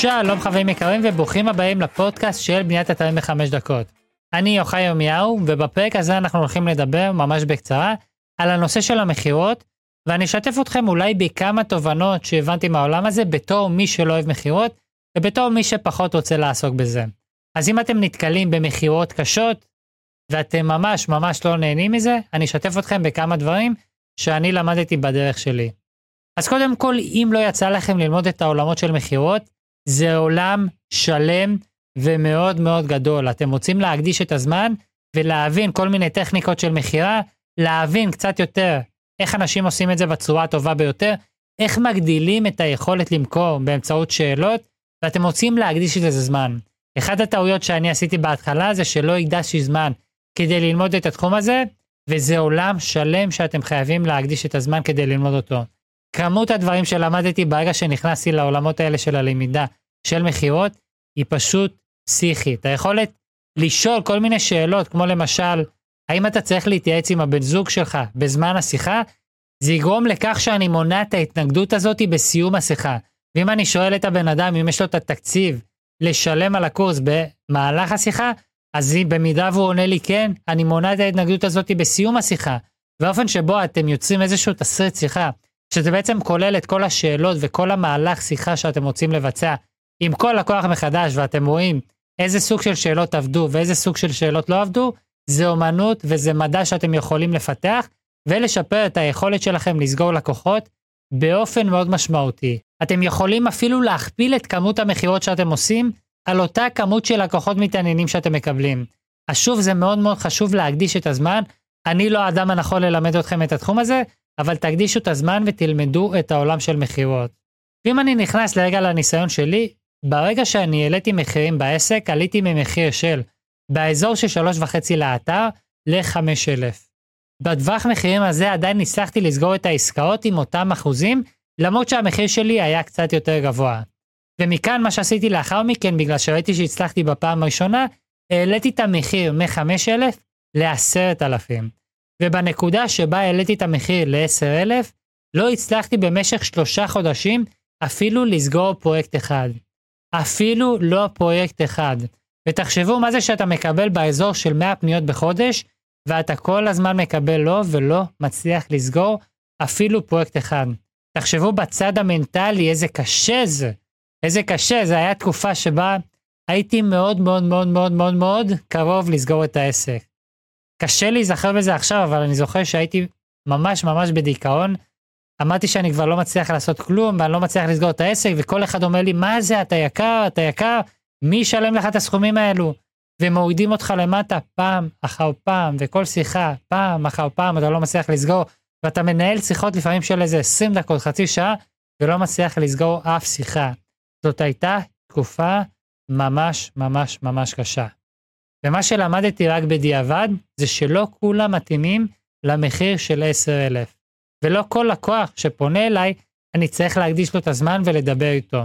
שלום חברים יקרים וברוכים הבאים לפודקאסט של בניית אתרים בחמש דקות. אני יוחאי ירמיהו ובפרק הזה אנחנו הולכים לדבר ממש בקצרה על הנושא של המכירות ואני אשתף אתכם אולי בכמה תובנות שהבנתי מהעולם הזה בתור מי שלא אוהב מכירות ובתור מי שפחות רוצה לעסוק בזה. אז אם אתם נתקלים במכירות קשות ואתם ממש ממש לא נהנים מזה, אני אשתף אתכם בכמה דברים שאני למדתי בדרך שלי. אז קודם כל, אם לא יצא לכם ללמוד את העולמות של מכירות, זה עולם שלם ומאוד מאוד גדול. אתם רוצים להקדיש את הזמן ולהבין כל מיני טכניקות של מכירה, להבין קצת יותר איך אנשים עושים את זה בצורה הטובה ביותר, איך מגדילים את היכולת למכור באמצעות שאלות, ואתם רוצים להקדיש את זה זמן. אחת הטעויות שאני עשיתי בהתחלה זה שלא הקדשתי זמן כדי ללמוד את התחום הזה, וזה עולם שלם שאתם חייבים להקדיש את הזמן כדי ללמוד אותו. כמות הדברים שלמדתי ברגע שנכנסתי לעולמות האלה של הלמידה של מכירות, היא פשוט פסיכית. היכולת לשאול כל מיני שאלות, כמו למשל, האם אתה צריך להתייעץ עם הבן זוג שלך בזמן השיחה, זה יגרום לכך שאני מונע את ההתנגדות הזאת בסיום השיחה. ואם אני שואל את הבן אדם אם יש לו את התקציב לשלם על הקורס במהלך השיחה, אז במידה והוא עונה לי כן, אני מונע את ההתנגדות הזאת בסיום השיחה. באופן שבו אתם יוצרים איזשהו תסריט שיחה, שזה בעצם כולל את כל השאלות וכל המהלך שיחה שאתם רוצים לבצע עם כל לקוח מחדש, ואתם רואים איזה סוג של שאלות עבדו ואיזה סוג של שאלות לא עבדו, זה אומנות וזה מדע שאתם יכולים לפתח ולשפר את היכולת שלכם לסגור לקוחות באופן מאוד משמעותי. אתם יכולים אפילו להכפיל את כמות המכירות שאתם עושים על אותה כמות של לקוחות מתעניינים שאתם מקבלים. אז שוב, זה מאוד מאוד חשוב להקדיש את הזמן. אני לא האדם הנכון ללמד אתכם את התחום הזה, אבל תקדישו את הזמן ותלמדו את העולם של מכירות. ואם אני נכנס לרגע לניסיון שלי, ברגע שאני העליתי מחירים בעסק, עליתי ממחיר של באזור של שלוש וחצי לאתר לחמש אלף. בטווח מחירים הזה עדיין הצלחתי לסגור את העסקאות עם אותם אחוזים, למרות שהמחיר שלי היה קצת יותר גבוה. ומכאן מה שעשיתי לאחר מכן, בגלל שראיתי שהצלחתי בפעם הראשונה, העליתי את המחיר מ-5,000 ל-10,000. ובנקודה שבה העליתי את המחיר ל-10,000, לא הצלחתי במשך שלושה חודשים אפילו לסגור פרויקט אחד. אפילו לא פרויקט אחד. ותחשבו מה זה שאתה מקבל באזור של 100 פניות בחודש, ואתה כל הזמן מקבל לא ולא מצליח לסגור אפילו פרויקט אחד. תחשבו בצד המנטלי איזה קשה זה, איזה קשה, זה היה תקופה שבה הייתי מאוד מאוד מאוד מאוד מאוד מאוד קרוב לסגור את העסק. קשה להיזכר בזה עכשיו, אבל אני זוכר שהייתי ממש ממש בדיכאון. אמרתי שאני כבר לא מצליח לעשות כלום, ואני לא מצליח לסגור את העסק, וכל אחד אומר לי, מה זה, אתה יקר, אתה יקר, מי ישלם לך את הסכומים האלו? ומורידים אותך למטה פעם אחר פעם, וכל שיחה, פעם אחר פעם, אתה לא מצליח לסגור, ואתה מנהל שיחות לפעמים של איזה 20 דקות, חצי שעה, ולא מצליח לסגור אף שיחה. זאת הייתה תקופה ממש ממש ממש קשה. ומה שלמדתי רק בדיעבד, זה שלא כולם מתאימים למחיר של 10,000. ולא כל לקוח שפונה אליי, אני צריך להקדיש לו את הזמן ולדבר איתו.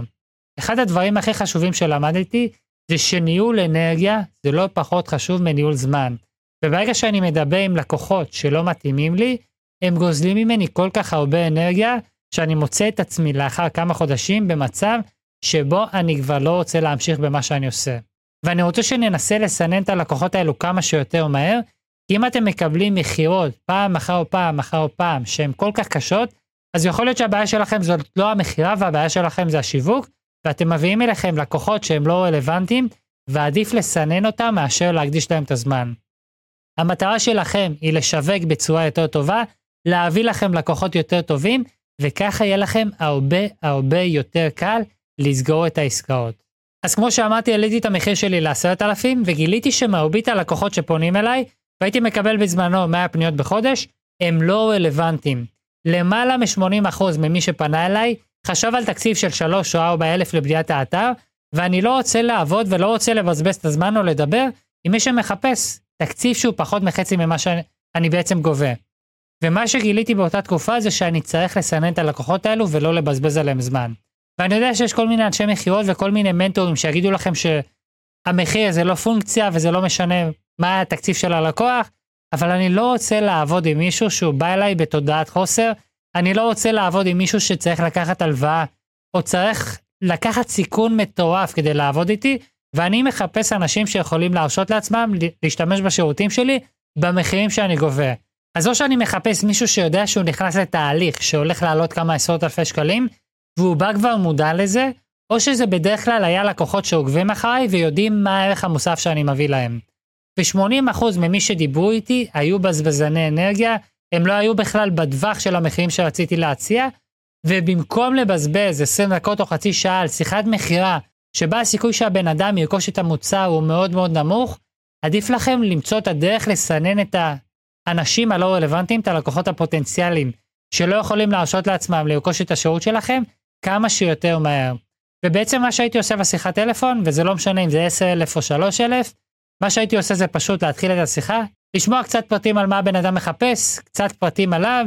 אחד הדברים הכי חשובים שלמדתי, זה שניהול אנרגיה זה לא פחות חשוב מניהול זמן. וברגע שאני מדבר עם לקוחות שלא מתאימים לי, הם גוזלים ממני כל כך הרבה אנרגיה, שאני מוצא את עצמי לאחר כמה חודשים במצב שבו אני כבר לא רוצה להמשיך במה שאני עושה. ואני רוצה שננסה לסנן את הלקוחות האלו כמה שיותר מהר, כי אם אתם מקבלים מכירות פעם אחר פעם אחר פעם שהן כל כך קשות, אז יכול להיות שהבעיה שלכם זאת לא המכירה והבעיה שלכם זה השיווק, ואתם מביאים אליכם לקוחות שהם לא רלוונטיים, ועדיף לסנן אותם מאשר להקדיש להם את הזמן. המטרה שלכם היא לשווק בצורה יותר טובה, להביא לכם לקוחות יותר טובים, וככה יהיה לכם הרבה הרבה יותר קל לסגור את העסקאות. אז כמו שאמרתי, העליתי את המחיר שלי לעשרת אלפים, וגיליתי שמרבית הלקוחות שפונים אליי, והייתי מקבל בזמנו 100 פניות בחודש, הם לא רלוונטיים. למעלה מ-80% ממי שפנה אליי, חשב על תקציב של 3 או 4 אלף לבניית האתר, ואני לא רוצה לעבוד ולא רוצה לבזבז את הזמן או לדבר עם מי שמחפש תקציב שהוא פחות מחצי ממה שאני בעצם גובה. ומה שגיליתי באותה תקופה זה שאני צריך לסנן את הלקוחות האלו ולא לבזבז עליהם זמן. ואני יודע שיש כל מיני אנשי מכירות וכל מיני מנטורים שיגידו לכם שהמחיר זה לא פונקציה וזה לא משנה מה התקציב של הלקוח, אבל אני לא רוצה לעבוד עם מישהו שהוא בא אליי בתודעת חוסר, אני לא רוצה לעבוד עם מישהו שצריך לקחת הלוואה, או צריך לקחת סיכון מטורף כדי לעבוד איתי, ואני מחפש אנשים שיכולים להרשות לעצמם להשתמש בשירותים שלי במחירים שאני גובה. אז או שאני מחפש מישהו שיודע שהוא נכנס לתהליך שהולך לעלות כמה עשרות אלפי שקלים, והוא בא כבר מודע לזה, או שזה בדרך כלל היה לקוחות שעוקבים אחריי ויודעים מה הערך המוסף שאני מביא להם. ו-80% ממי שדיברו איתי היו בזבזני אנרגיה, הם לא היו בכלל בטווח של המחירים שרציתי להציע, ובמקום לבזבז 20 דקות או חצי שעה על שיחת מכירה, שבה הסיכוי שהבן אדם ירכוש את המוצר הוא מאוד מאוד נמוך, עדיף לכם למצוא את הדרך לסנן את האנשים הלא רלוונטיים, את הלקוחות הפוטנציאליים, שלא יכולים להרשות לעצמם לרכוש את השירות שלכם, כמה שיותר מהר. ובעצם מה שהייתי עושה בשיחת טלפון, וזה לא משנה אם זה 10,000 או 3,000, מה שהייתי עושה זה פשוט להתחיל את השיחה, לשמוע קצת פרטים על מה הבן אדם מחפש, קצת פרטים עליו,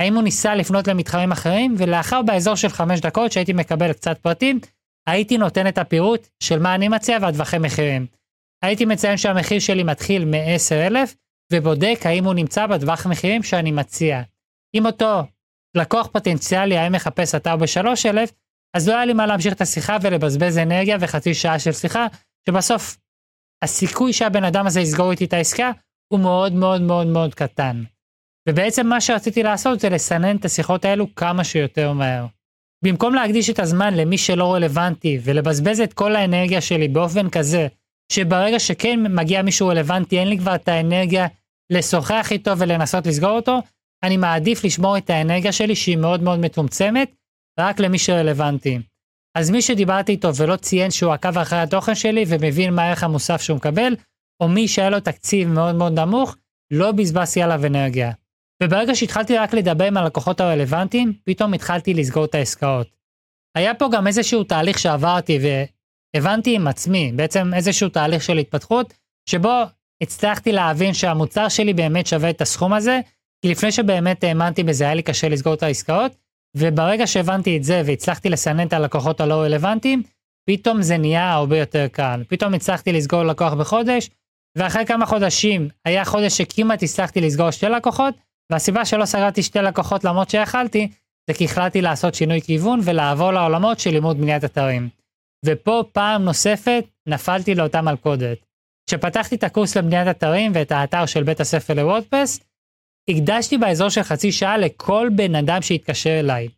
האם הוא ניסה לפנות למתחרים אחרים, ולאחר באזור של 5 דקות שהייתי מקבל קצת פרטים, הייתי נותן את הפירוט של מה אני מציע והטווחי מחירים. הייתי מציין שהמחיר שלי מתחיל מ-10,000, ובודק האם הוא נמצא בטווח מחירים שאני מציע. אם אותו לקוח פוטנציאלי היה מחפש אתר ב-3,000, אז לא היה לי מה להמשיך את השיחה ולבזבז אנרגיה וחצי שעה של שיחה, שבסוף הסיכוי שהבן אדם הזה יסגור איתי את העסקה הוא מאוד מאוד מאוד מאוד קטן. ובעצם מה שרציתי לעשות זה לסנן את השיחות האלו כמה שיותר מהר. במקום להקדיש את הזמן למי שלא רלוונטי ולבזבז את כל האנרגיה שלי באופן כזה, שברגע שכן מגיע מישהו רלוונטי אין לי כבר את האנרגיה לשוחח איתו ולנסות לסגור אותו, אני מעדיף לשמור את האנרגיה שלי שהיא מאוד מאוד מצומצמת, רק למי שרלוונטי. אז מי שדיברתי איתו ולא ציין שהוא עקב אחרי התוכן שלי ומבין מה הערך המוסף שהוא מקבל, או מי שהיה לו תקציב מאוד מאוד נמוך, לא בזבזתי עליו אנרגיה. וברגע שהתחלתי רק לדבר עם הלקוחות הרלוונטיים, פתאום התחלתי לסגור את העסקאות. היה פה גם איזשהו תהליך שעברתי והבנתי עם עצמי, בעצם איזשהו תהליך של התפתחות, שבו הצלחתי להבין שהמוצר שלי באמת שווה את הסכום הזה, כי לפני שבאמת האמנתי בזה היה לי קשה לסגור את העסקאות, וברגע שהבנתי את זה והצלחתי לסנן את הלקוחות הלא רלוונטיים, פתאום זה נהיה הרבה יותר קל. פתאום הצלחתי לסגור לקוח בחודש, ואחרי כמה חודשים היה חודש שכמעט הצלחתי לסגור שתי לקוחות, והסיבה שלא סגרתי שתי לקוחות למרות שיכלתי, זה כי החלטתי לעשות שינוי כיוון ולעבור לעולמות של לימוד בניית אתרים. ופה פעם נוספת נפלתי לאותה מלכודת. כשפתחתי את הקורס לבניית אתרים ואת האתר של בית הספר לוורדפס, הקדשתי באזור של חצי שעה לכל בן אדם שהתקשר אליי.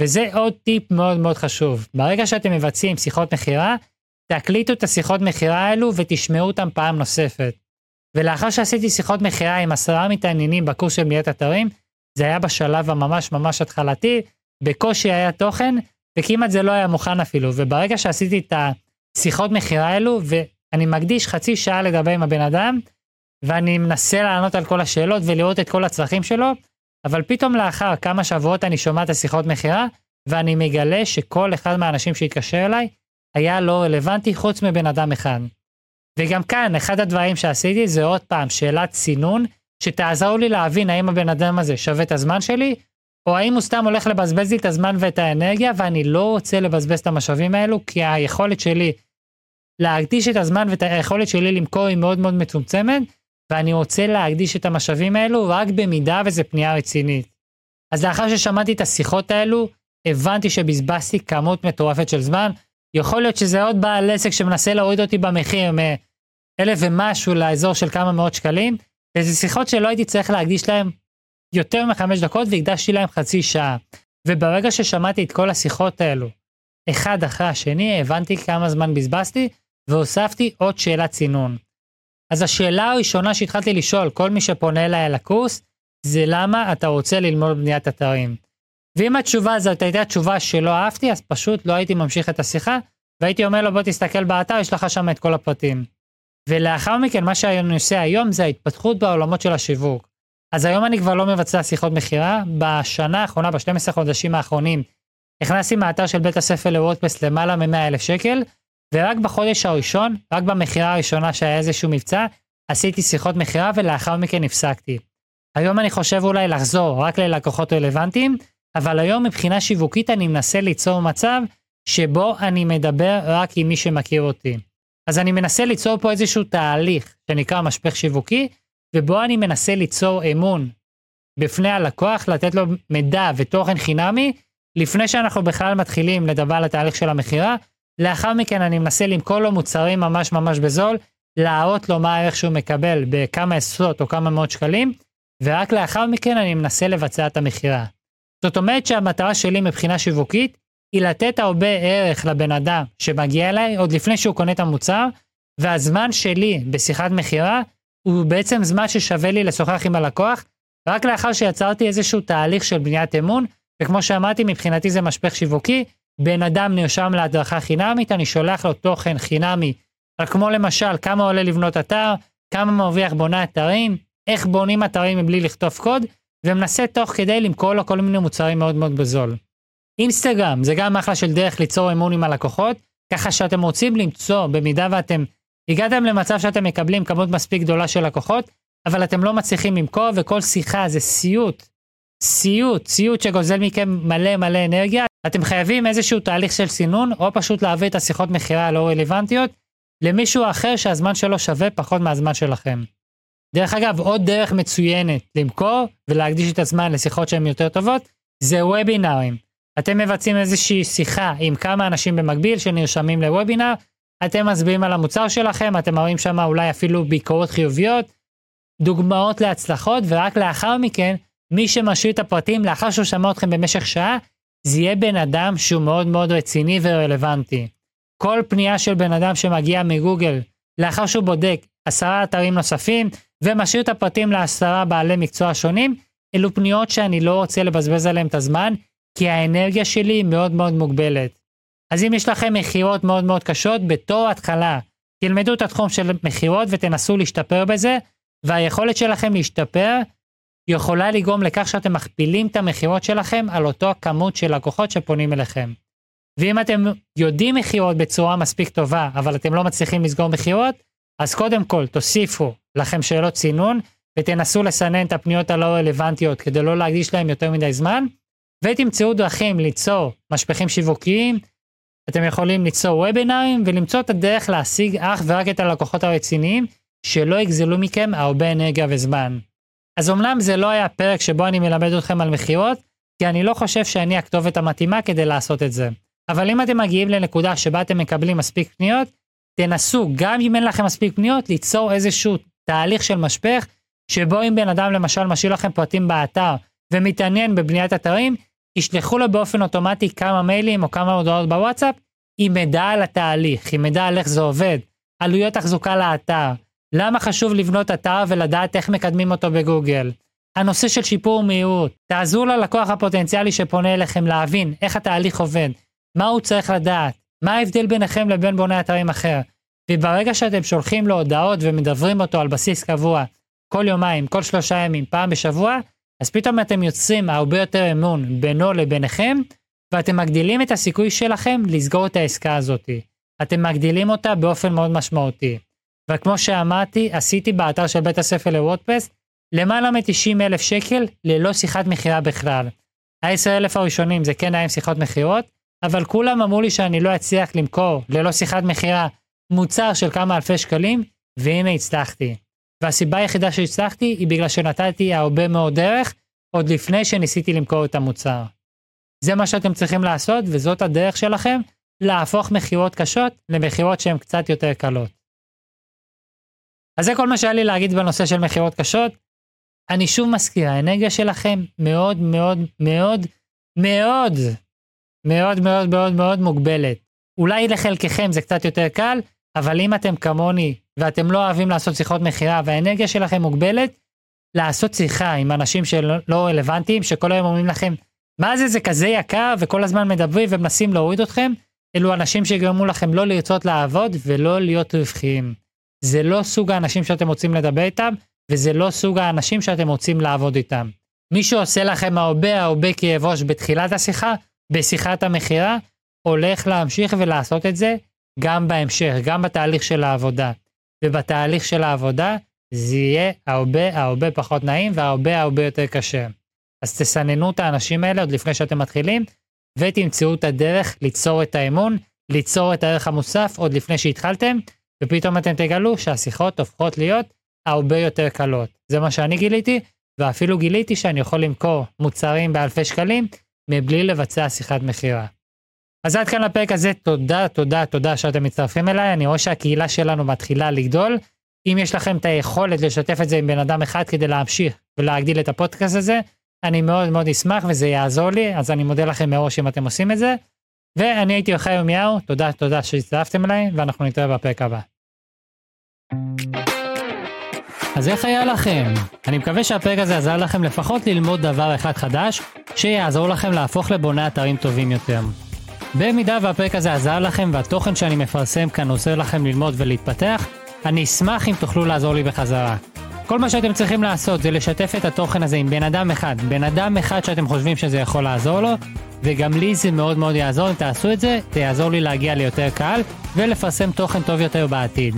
וזה עוד טיפ מאוד מאוד חשוב. ברגע שאתם מבצעים שיחות מכירה, תקליטו את השיחות מכירה האלו ותשמעו אותם פעם נוספת. ולאחר שעשיתי שיחות מכירה עם עשרה מתעניינים בקורס של בניית אתרים, זה היה בשלב הממש ממש התחלתי, בקושי היה תוכן, וכמעט זה לא היה מוכן אפילו. וברגע שעשיתי את השיחות מכירה האלו, ואני מקדיש חצי שעה לדבר עם הבן אדם, ואני מנסה לענות על כל השאלות ולראות את כל הצרכים שלו, אבל פתאום לאחר כמה שבועות אני שומע את השיחות מכירה, ואני מגלה שכל אחד מהאנשים שהתקשר אליי היה לא רלוונטי חוץ מבן אדם אחד. וגם כאן, אחד הדברים שעשיתי זה עוד פעם שאלת סינון, שתעזרו לי להבין האם הבן אדם הזה שווה את הזמן שלי, או האם הוא סתם הולך לבזבז לי את הזמן ואת האנרגיה, ואני לא רוצה לבזבז את המשאבים האלו, כי היכולת שלי להקדיש את הזמן ואת היכולת שלי למכור היא מאוד מאוד מצומצמת, ואני רוצה להקדיש את המשאבים האלו רק במידה וזו פנייה רצינית. אז לאחר ששמעתי את השיחות האלו, הבנתי שבזבזתי כמות מטורפת של זמן. יכול להיות שזה עוד בעל עסק שמנסה להוריד אותי במחיר מאלף ומשהו לאזור של כמה מאות שקלים, וזה שיחות שלא הייתי צריך להקדיש להם יותר מחמש דקות והקדשתי להם חצי שעה. וברגע ששמעתי את כל השיחות האלו, אחד אחרי השני, הבנתי כמה זמן בזבזתי, והוספתי עוד שאלת צינון. אז השאלה הראשונה שהתחלתי לשאול כל מי שפונה אליי לקורס, זה למה אתה רוצה ללמוד בניית אתרים. ואם התשובה הזאת הייתה תשובה שלא אהבתי, אז פשוט לא הייתי ממשיך את השיחה, והייתי אומר לו בוא תסתכל באתר, יש לך שם את כל הפרטים. ולאחר מכן, מה שאני עושה היום זה ההתפתחות בעולמות של השיווק. אז היום אני כבר לא מבצע שיחות מכירה, בשנה האחרונה, ב-12 חודשים האחרונים, הכנסתי מהאתר של בית הספר לוורדפס למעלה מ-100 אלף שקל, ורק בחודש הראשון, רק במכירה הראשונה שהיה איזשהו מבצע, עשיתי שיחות מכירה ולאחר מכן הפסקתי. היום אני חושב אולי לחזור רק ללקוחות רלוונטיים, אבל היום מבחינה שיווקית אני מנסה ליצור מצב שבו אני מדבר רק עם מי שמכיר אותי. אז אני מנסה ליצור פה איזשהו תהליך שנקרא משפך שיווקי, ובו אני מנסה ליצור אמון בפני הלקוח, לתת לו מידע ותוכן חינמי, לפני שאנחנו בכלל מתחילים לדבר על התהליך של המכירה, לאחר מכן אני מנסה למכור לו מוצרים ממש ממש בזול, להראות לו מה הערך שהוא מקבל בכמה עשרות או כמה מאות שקלים, ורק לאחר מכן אני מנסה לבצע את המכירה. זאת אומרת שהמטרה שלי מבחינה שיווקית היא לתת הרבה ערך לבן אדם שמגיע אליי עוד לפני שהוא קונה את המוצר, והזמן שלי בשיחת מכירה הוא בעצם זמן ששווה לי לשוחח עם הלקוח, רק לאחר שיצרתי איזשהו תהליך של בניית אמון, וכמו שאמרתי, מבחינתי זה משפך שיווקי, בן אדם נרשם להדרכה חינמית, אני שולח לו תוכן חינמי, כמו למשל כמה עולה לבנות אתר, כמה מרוויח בונה אתרים, איך בונים אתרים מבלי לכתוב קוד, ומנסה תוך כדי למכור לו כל מיני מוצרים מאוד מאוד בזול. אינסטגרם זה גם אחלה של דרך ליצור אמון עם הלקוחות, ככה שאתם רוצים למצוא, במידה ואתם הגעתם למצב שאתם מקבלים כמות מספיק גדולה של לקוחות, אבל אתם לא מצליחים למכור, וכל שיחה זה סיוט. סיוט, סיוט שגוזל מכם מלא מלא אנרגיה. אתם חייבים איזשהו תהליך של סינון, או פשוט להעביר את השיחות מכירה הלא רלוונטיות למישהו אחר שהזמן שלו שווה פחות מהזמן שלכם. דרך אגב, עוד דרך מצוינת למכור ולהקדיש את הזמן לשיחות שהן יותר טובות, זה וובינארים. אתם מבצעים איזושהי שיחה עם כמה אנשים במקביל שנרשמים לוובינר, אתם מצביעים על המוצר שלכם, אתם מראים שם אולי אפילו ביקורות חיוביות, דוגמאות להצלחות, ורק לאחר מכן, מי שמשאיר את הפרטים לאחר שהוא שמע אתכם במשך שעה, זה יהיה בן אדם שהוא מאוד מאוד רציני ורלוונטי. כל פנייה של בן אדם שמגיע מגוגל, לאחר שהוא בודק עשרה אתרים נוספים, ומשאיר את הפרטים לעשרה בעלי מקצוע שונים, אלו פניות שאני לא רוצה לבזבז עליהם את הזמן, כי האנרגיה שלי מאוד מאוד מוגבלת. אז אם יש לכם מכירות מאוד מאוד קשות, בתור התחלה, תלמדו את התחום של מכירות ותנסו להשתפר בזה, והיכולת שלכם להשתפר יכולה לגרום לכך שאתם מכפילים את המכירות שלכם על אותו כמות של לקוחות שפונים אליכם. ואם אתם יודעים מכירות בצורה מספיק טובה, אבל אתם לא מצליחים לסגור מכירות, אז קודם כל תוסיפו לכם שאלות צינון, ותנסו לסנן את הפניות הלא רלוונטיות כדי לא להקדיש להם יותר מדי זמן, ותמצאו דרכים ליצור משפכים שיווקיים, אתם יכולים ליצור וובינארים ולמצוא את הדרך להשיג אך ורק את הלקוחות הרציניים, שלא יגזלו מכם הרבה אנרגיה וזמן. אז אמנם זה לא היה פרק שבו אני מלמד אתכם על מכירות, כי אני לא חושב שאני הכתובת המתאימה כדי לעשות את זה. אבל אם אתם מגיעים לנקודה שבה אתם מקבלים מספיק פניות, תנסו, גם אם אין לכם מספיק פניות, ליצור איזשהו תהליך של משפך, שבו אם בן אדם למשל משאיר לכם פרטים באתר ומתעניין בבניית אתרים, תשלחו לו באופן אוטומטי כמה מיילים או כמה הודעות בוואטסאפ עם מידע על התהליך, עם מידע על איך זה עובד, עלויות תחזוקה לאתר, למה חשוב לבנות אתר ולדעת איך מקדמים אותו בגוגל. הנושא של שיפור מהירות, תעזרו ללקוח הפוטנציאלי שפונה אליכם להבין איך התהליך עובד, מה הוא צריך לדעת, מה ההבדל ביניכם לבין בונה אתרים אחר. וברגע שאתם שולחים לו הודעות ומדברים אותו על בסיס קבוע, כל יומיים, כל שלושה ימים, פעם בשבוע, אז פתאום אתם יוצרים הרבה יותר אמון בינו לביניכם, ואתם מגדילים את הסיכוי שלכם לסגור את העסקה הזאת. אתם מגדילים אותה באופן מאוד משמעותי. וכמו שאמרתי, עשיתי באתר של בית הספר לוורדפרס למעלה מ-90 אלף שקל ללא שיחת מכירה בכלל. ה-10 אלף הראשונים זה כן היה עם שיחות מכירות, אבל כולם אמרו לי שאני לא אצליח למכור ללא שיחת מכירה מוצר של כמה אלפי שקלים, והנה הצלחתי. והסיבה היחידה שהצלחתי היא בגלל שנתתי הרבה מאוד דרך עוד לפני שניסיתי למכור את המוצר. זה מה שאתם צריכים לעשות וזאת הדרך שלכם להפוך מכירות קשות למכירות שהן קצת יותר קלות. אז זה כל מה שהיה לי להגיד בנושא של מכירות קשות. אני שוב מזכיר, האנרגיה שלכם מאוד מאוד מאוד מאוד מאוד מאוד מאוד מאוד מוגבלת. אולי לחלקכם זה קצת יותר קל, אבל אם אתם כמוני ואתם לא אוהבים לעשות שיחות מכירה והאנרגיה שלכם מוגבלת, לעשות שיחה עם אנשים שלא לא רלוונטיים, שכל היום אומרים לכם, מה זה, זה כזה יקר, וכל הזמן מדברים ומנסים להוריד אתכם, אלו אנשים שיגרמו לכם לא לרצות לעבוד ולא להיות רווחיים. זה לא סוג האנשים שאתם רוצים לדבר איתם, וזה לא סוג האנשים שאתם רוצים לעבוד איתם. מי שעושה לכם הרבה הרבה כאב ראש בתחילת השיחה, בשיחת המכירה, הולך להמשיך ולעשות את זה גם בהמשך, גם בתהליך של העבודה. ובתהליך של העבודה זה יהיה הרבה הרבה פחות נעים והרבה הרבה יותר קשה. אז תסננו את האנשים האלה עוד לפני שאתם מתחילים, ותמצאו את הדרך ליצור את האמון, ליצור את הערך המוסף עוד לפני שהתחלתם, ופתאום אתם תגלו שהשיחות הופכות להיות הרבה יותר קלות. זה מה שאני גיליתי, ואפילו גיליתי שאני יכול למכור מוצרים באלפי שקלים מבלי לבצע שיחת מכירה. אז עד כאן לפרק הזה, תודה, תודה, תודה שאתם מצטרפים אליי, אני רואה שהקהילה שלנו מתחילה לגדול. אם יש לכם את היכולת לשתף את זה עם בן אדם אחד כדי להמשיך ולהגדיל את הפודקאסט הזה, אני מאוד מאוד אשמח וזה יעזור לי, אז אני מודה לכם מראש אם אתם עושים את זה. ואני הייתי יוחאי ירמיהו, תודה, תודה שהצטרפתם אליי, ואנחנו נתראה בפרק הבא. אז איך היה לכם? אני מקווה שהפרק הזה עזר לכם לפחות ללמוד דבר אחד חדש, שיעזור לכם להפוך לבוני אתרים טובים יותר. במידה והפרק הזה עזר לכם והתוכן שאני מפרסם כאן עוזר לכם ללמוד ולהתפתח, אני אשמח אם תוכלו לעזור לי בחזרה. כל מה שאתם צריכים לעשות זה לשתף את התוכן הזה עם בן אדם אחד, בן אדם אחד שאתם חושבים שזה יכול לעזור לו, וגם לי זה מאוד מאוד יעזור אם תעשו את זה, זה יעזור לי להגיע ליותר קהל ולפרסם תוכן טוב יותר בעתיד.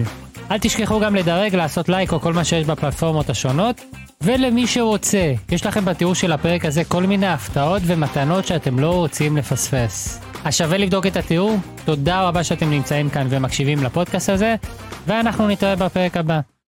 אל תשכחו גם לדרג, לעשות לייק או כל מה שיש בפלטפורמות השונות. ולמי שרוצה, יש לכם בתיאור של הפרק הזה כל מיני הפתעות ומתנות שאתם לא רוצים לפספס. אז שווה לבדוק את התיאור, תודה רבה שאתם נמצאים כאן ומקשיבים לפודקאסט הזה, ואנחנו נתראה בפרק הבא.